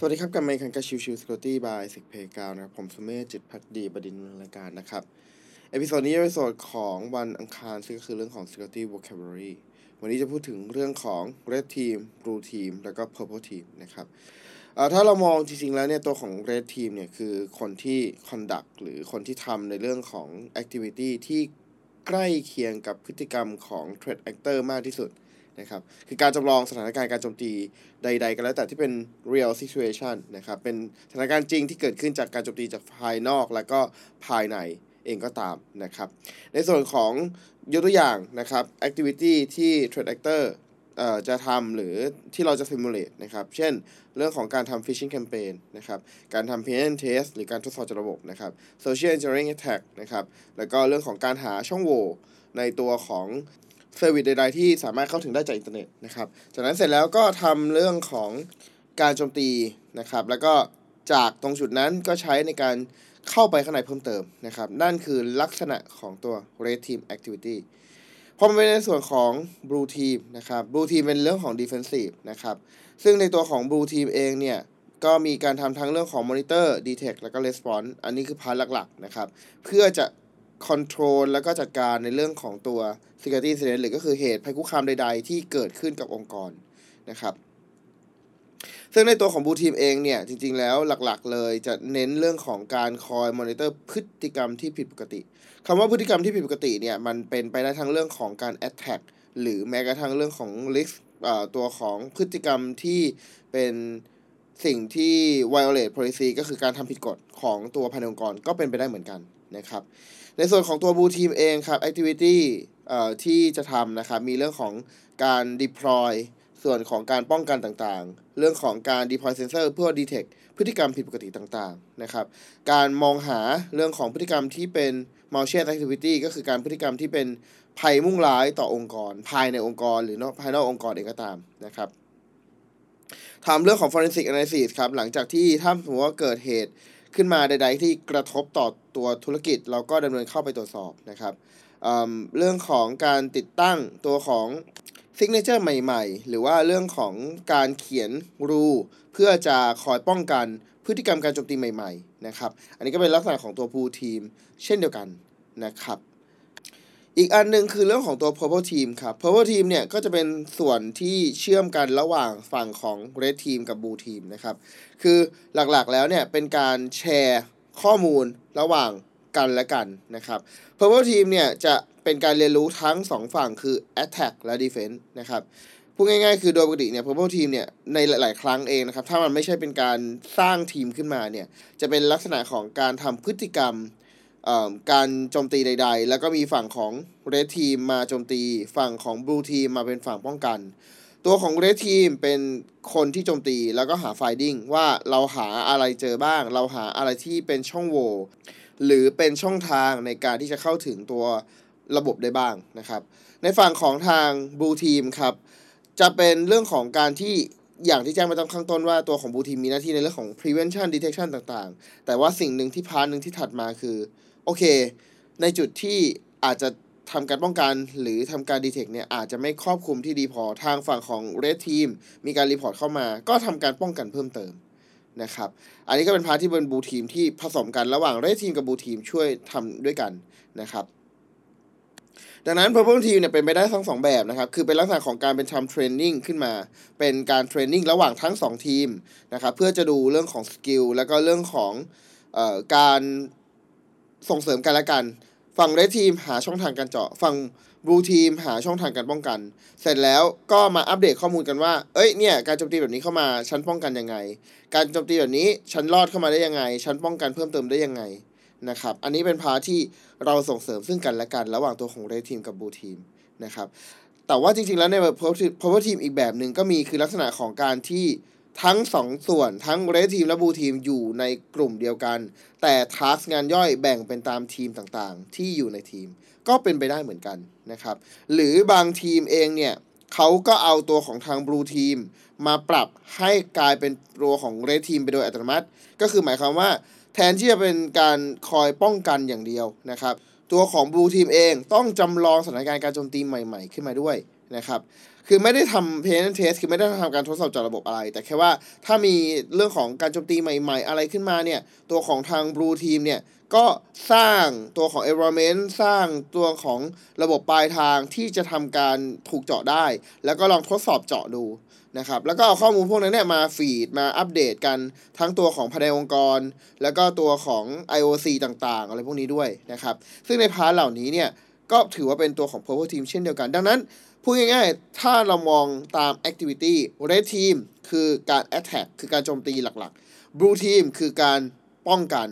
สวัสดีครับ กับไมค์คันกับ Chill Chill Security by SECPlayground นะครับ ผมสุเมธจิตภักดีบดินทร์รายการนะครับ episode นี้เป็น episode ของวันอังคารซึ่งก็คือเรื่องของ security vocabulary วันนี้จะพูดถึงเรื่องของ red team blue team แล้วก็ purple team นะครับอ่อถ้าเรามองจริงๆแล้วเนี่ยตัวของ red team เนี่ยคือคนที่ conduct หรือคนที่ทำในเรื่องของ activity ที่ใกล้เคียงกับพฤติกรรมของ threat actor มากที่สุด นะครับคือการจำลองสถานการณ์การโจมตีใด ๆ ก็แล้วแต่ที่เป็น real situation นะครับเป็นสถานการณ์จริงที่เกิดขึ้นจากการโจมตีจากภายนอกแล้วก็ภายในเองก็ตามนะครับในส่วนของยกตัวอย่างนะครับ activity ที่ threat actor เอ่อจะทำหรือที่เราจะ simulate นะครับ เช่น เรื่องของการทำ phishing campaign นะครับ การทำ pen test หรือการทดสอบจากระบบนะครับ social engineering attack นะครับ แล้วก็เรื่องของการหาช่องโหว่ในตัวของ service ใดๆที่สามารถเข้าถึงได้จากอินเทอร์เน็ตนะครับ จากนั้นเสร็จแล้วก็ทำเรื่องของการโจมตีนะครับ แล้วก็จากตรงจุดนั้นก็ใช้ในการเข้าไปข้างในเพิ่มเติมนะครับ นั่นคือลักษณะของตัว red team activity พอมาเป็นในส่วนของ blue team นะครับ blue team เป็นเรื่องของ defensive นะครับ ซึ่งในตัวของ blue team เองเนี่ยก็มีการทำทั้งเรื่องของ monitor detect แล้วก็ response อันนี้คือ part หลักๆนะครับ เพื่อจะ control แล้วก็จัดการในเรื่องของตัว security incident หรือก็คือเหตุภัยคุกคามใด ๆ ที่เกิดขึ้นกับองค์กรนะครับ ซึ่งในตัวของบูทีมเองเนี่ย จริง ๆ แล้วหลักๆ เลยจะเน้นเรื่องของการคอยมอนิเตอร์พฤติกรรมที่ผิดปกติคำว่าพฤติกรรมที่ผิดปกติเนี่ย มันเป็นไปได้ทั้งเรื่องของการ attack หรือแม้กระทั่งเรื่องของ risk ตัวของพฤติกรรมที่เป็น สิ่งที่ violate policy ก็คือการทำผิดกฎของตัวภายในองค์กรก็เป็นไปได้เหมือนกันนะครับ ในส่วนของตัวบูทีมเองครับ activity ที่จะทำนะครับ มีเรื่องของการ deploy ส่วนของการป้องกันต่างๆ เรื่องของการ deploy sensor เพื่อ detect พฤติกรรมผิดปกติต่างๆ นะครับ การมองหาเรื่องของพฤติกรรมที่เป็น malicious activity ก็คือการพฤติกรรมที่เป็นภัยมุ่งร้ายต่อองค์กร ภายในองค์กร หรือนอกภายนอกองค์กรเองก็ตามนะครับ ทำเรื่องของ forensic analysis ครับ หลังจากที่ถ้าสมมติว่าเกิดเหตุขึ้นมาใด ๆ ที่กระทบต่อตัวธุรกิจ เราก็ดำเนินเข้าไปตรวจสอบนะครับเรื่องของการติดตั้งตัวของ signature ใหม่ๆ หรือว่าเรื่องของการเขียน rule เพื่อจะคอยป้องกันพฤติกรรมการโจมตีใหม่ ๆ นะครับ อันนี้ก็เป็นลักษณะของตัว blue team เช่นเดียวกันนะครับ อีกอันหนึ่งคือเรื่องของตัว purple team ครับ purple team เนี่ยก็จะเป็นส่วนที่เชื่อมกันระหว่างฝั่งของ red team กับ blue team นะครับ คือหลักๆแล้วเนี่ยเป็นการแชร์ข้อมูลระหว่างกันและกันนะครับ purple team เนี่ยจะเป็นการเรียนรู้ทั้ง 2 ฝั่งคือ attack และ defense นะครับพูดง่ายๆ คือโดยปกติเนี่ย purple team เนี่ยในหลาย ๆ ครั้งเองนะครับ ถ้ามันไม่ใช่เป็นการสร้างทีมขึ้นมาเนี่ยจะเป็นลักษณะของการทำพฤติกรรม การโจมตีใด ๆ แล้วก็มีฝั่งของ red team มาโจมตี ฝั่งของ blue team มาเป็นฝั่งป้องกัน ตัวของ red team เป็นคนที่โจมตีแล้วก็หา finding ว่าเราหาอะไรเจอบ้าง เราหาอะไรที่เป็นช่องโหว่หรือเป็นช่องทางในการที่จะเข้าถึงตัวระบบได้บ้างนะครับ ในฝั่งของทาง Blue Team ครับ จะเป็นเรื่องของการที่ อย่างที่แจ้งไปตั้งข้างต้นว่าตัวของ Blue Team มีหน้าที่ในเรื่องของ prevention detection ต่างๆ แต่ว่าสิ่งหนึ่งที่ part หนึ่งที่ถัดมาคือ โอเค ในจุดที่อาจจะทำการป้องกันหรือทำการ detect เนี่ยอาจจะไม่ครอบคลุมที่ดีพอทางฝั่งของ Red Team มีการ report เข้ามา ก็ทำการป้องกันเพิ่มเติมนะครับ อันนี้ก็เป็น part ที่เป็น Blue Team ที่ผสมกันระหว่าง Red Team กับ Blue Team ช่วยทำด้วยกันนะครับ ดังนั้น Purple Team เนี่ยเป็นไปได้ทั้งสองแบบนะครับ คือเป็นลักษณะของการเป็นทำ training ขึ้นมา เป็นการ training ระหว่างทั้ง 2 ทีมนะครับ เพื่อจะดูเรื่องของ skill แล้วก็เรื่องของออการส่งเสริมกันและกัน ฝั่งเรดทีมหาช่องทางการเจาะ ฝั่งบลูทีมหาช่องทางการป้องกัน เสร็จแล้วก็มาอัปเดตข้อมูลกันว่า เอ้ย เนี่ย การโจมตีแบบนี้เข้ามา ฉันป้องกันยังไง การโจมตีแบบนี้ ฉันรอดเข้ามาได้ยังไง ฉันป้องกันเพิ่มเติมได้ยังไง นะครับ อันนี้เป็นพาที่เราส่งเสริมซึ่งกันและกัน ระหว่างตัวของเรดทีมกับบลูทีมนะครับ แต่ว่าจริงๆแล้วในแบบ power team อีกแบบหนึ่งก็มีคือลักษณะของการที่ทั้ง 2 ส่วนทั้งเรดทีมและบูทีมอยู่ในกลุ่มเดียวกัน แต่ทัสงานย่อยแบ่งเป็นตามทีมต่างๆ ที่อยู่ในทีม ก็เป็นไปได้เหมือนกันนะครับ หรือบางทีมเองเนี่ยเขาก็เอาตัวของทางบลูทีมมาปรับให้กลายเป็นตัวของเรดทีมไปโดยอัตโนมัติ ก็คือหมายความว่า แทนที่จะเป็นการคอยป้องกันอย่างเดียวนะครับ ตัวของบลูทีมเองต้องจำลองสถานการณ์การโจมตีใหม่ๆ ขึ้นมาด้วย นะครับ คือไม่ได้ทำ pen test คือไม่ได้ทำการทดสอบจาะระบบอะไร แต่แค่ว่าถ้ามีเรื่องของการโจมตีใหม่ ๆ อะไรขึ้นมาเนี่ย ตัวของทาง blue team เนี่ย ก็สร้างตัวของ environment สร้างตัวของระบบปลายทางที่จะทำการถูกเจาะได้ แล้วก็ลองทดสอบเจาะดูนะครับ แล้วก็เอาข้อมูลพวกนั้นเนี่ยมาฟีดมาอัปเดตกันทั้งตัวของภายในองค์กร แล้วก็ตัวของ IOC ต่างๆ อะไรพวกนี้ด้วยนะครับ ซึ่งในพาร์ทเหล่านี้เนี่ย ก็ถือว่าเป็นตัวของ purple team เช่นเดียวกัน ดังนั้นพูดง่ายๆ ถ้าเรามองตาม activity red team คือการ attack คือการโจมตีหลักๆ blue team คือการป้องกัน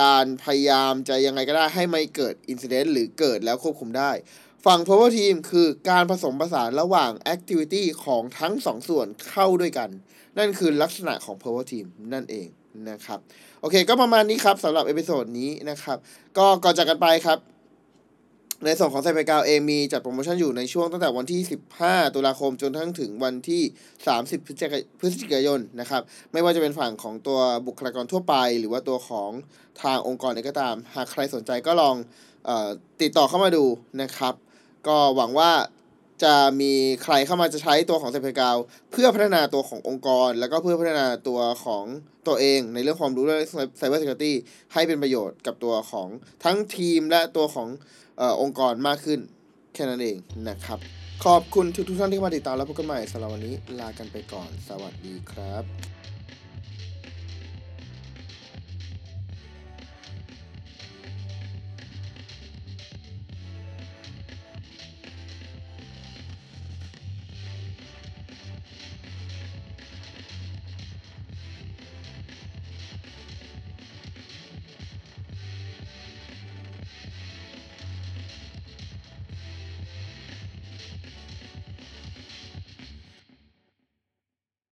การพยายามจะยังไงก็ได้ให้ไม่เกิด incident หรือเกิดแล้วควบคุมได้ ฝั่ง power team คือการผสมผสานระหว่าง activity ของทั้งสองส่วนเข้าด้วยกัน นั่นคือลักษณะของ power team นั่นเองนะครับ โอเค ก็ประมาณนี้ครับสำหรับ episode นี้นะครับ ก็ก่อนจากกันไปครับ ในส่วนของไซเบกาวเองมีจัดโปรโมชั่นอยู่ในช่วงตั้งแต่วันที่ 15 ตุลาคมจนทั้งถึงวันที่ 30 พฤศจิกายนนะครับ ไม่ว่าจะเป็นฝั่งของตัวบุคลากรทั่วไป หรือว่าตัวของทางองค์กรเองก็ตาม หากใครสนใจก็ลองออติดต่อเข้ามาดูนะครับ ก็หวังว่า จะมีใครเข้ามาจะใช้ตัวของเซเพกาวเพื่อพัฒนาตัวขององค์กร แล้วก็เพื่อพัฒนาตัวของตัวเองในเรื่องความรู้เรื่องไซเบอร์เซกูริตี้ให้เป็นประโยชน์กับตัวของทั้งทีมและตัวของอองค์กรมากขึ้น แค่นั้นเองนะครับ ขอบคุณทุกทุกท่านที่มาติดตามแล้วพบกันใหม่สำหรับวันนี้ลากันไปก่อน สวัสดีครับ